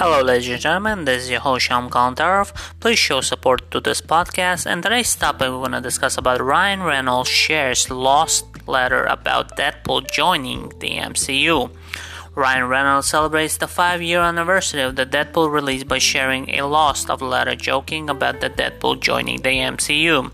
Hello, ladies and gentlemen, this is your host Sham. Please show support to this podcast. And today's topic we're going to discuss about Ryan Reynolds shares lost letter about Deadpool joining the MCU. Ryan Reynolds celebrates the five-year anniversary of the Deadpool release by sharing a lost of letter joking about the Deadpool joining the MCU.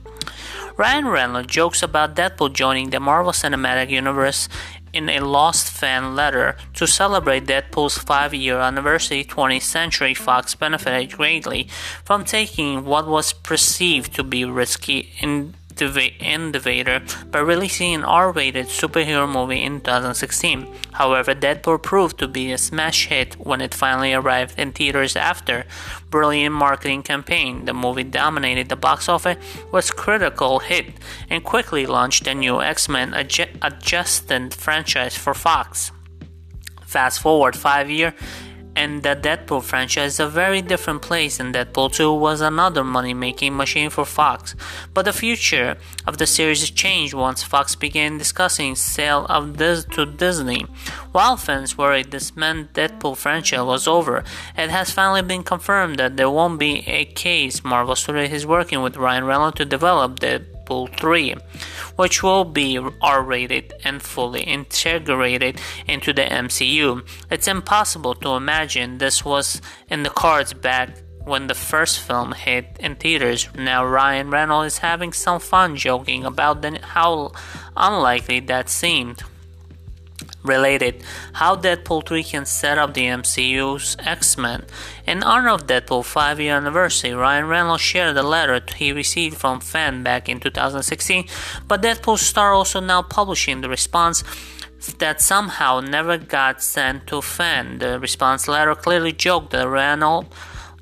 Ryan Reynolds jokes about Deadpool joining the Marvel Cinematic Universe in a Lost fan letter to celebrate Deadpool's five year anniversary, 20th Century Fox benefited greatly from taking what was perceived to be risky in innovator by releasing an R-rated superhero movie in 2016. However, Deadpool proved to be a smash hit when it finally arrived in theaters after brilliant marketing campaign. The movie dominated the box office, was critical hit, and quickly launched a new X-Men adjacent franchise for Fox. Fast forward five years and the Deadpool franchise is a very different place and Deadpool 2 was another money making machine for Fox. But the future of the series changed once Fox began discussing sale of this to Disney. While fans worried this meant Deadpool franchise was over, it has finally been confirmed that there won't be a case Marvel Studios is working with Ryan Reynolds to develop Deadpool 3, which will be R rated and fully integrated into the MCU. It's impossible to imagine this was in the cards back when the first film hit in theaters. Now Ryan Reynolds is having some fun joking about the, how unlikely that seemed related how Deadpool 3 can set up the MCU's X-Men. In honor of Deadpool 5 year anniversary, Ryan Reynolds shared a letter he received from fan back in 2016, but Deadpool star also now publishing the response that somehow never got sent to fan. The response letter clearly joked that Reynolds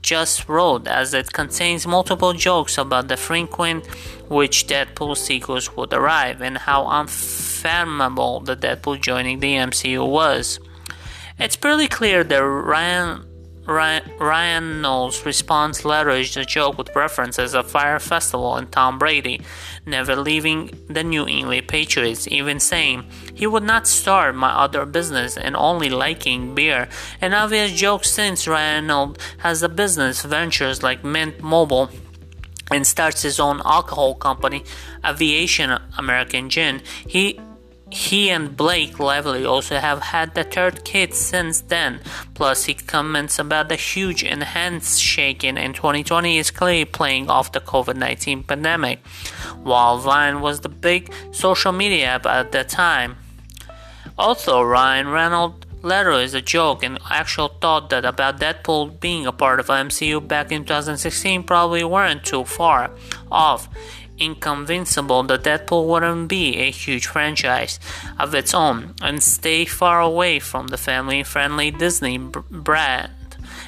just wrote as it contains multiple jokes about the frequent which Deadpool sequels would arrive and how unfathomable the Deadpool joining the MCU was. It's pretty clear that Ryan Ryan, Knowles' response is a joke with references of Fyre Festival and Tom Brady never leaving the New England Patriots, even saying he would not start my other business and only liking beer. An obvious joke since Ryan Knowles has a business ventures like Mint Mobile and starts his own alcohol company, Aviation American Gin. He he and Blake Lively also have had the third kid since then. Plus, he comments about the huge and handshaking in 2020 is clearly playing off the COVID 19 pandemic, while Vine was the big social media app at the time. Also, Ryan Reynolds' letter is a joke and actual thought that about Deadpool being a part of MCU back in 2016 probably weren't too far off inconceivable that Deadpool wouldn't be a huge franchise of its own and stay far away from the family friendly Disney brand.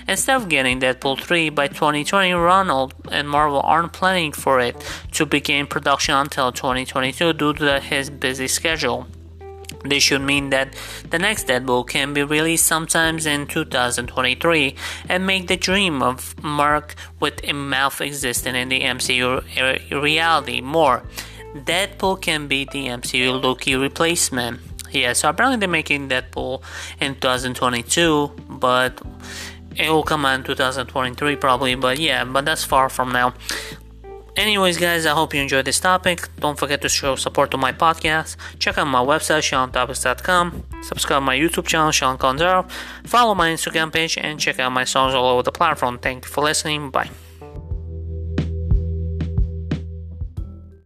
Instead of getting Deadpool 3 by 2020, Ronald and Marvel aren't planning for it to begin production until 2022 due to his busy schedule. This should mean that the next Deadpool can be released sometimes in 2023 and make the dream of Merc with a mouth existing in the MCU reality more. Deadpool can be the MCU Loki replacement. Yeah, so apparently they're making Deadpool in 2022, but it will come out in 2023 probably. But yeah, but that's far from now. Anyways, guys, I hope you enjoyed this topic. Don't forget to show support to my podcast. Check out my website, SeanTopics.com. Subscribe my YouTube channel, Sean Conzaro. Follow my Instagram page and check out my songs all over the platform. Thank you for listening. Bye.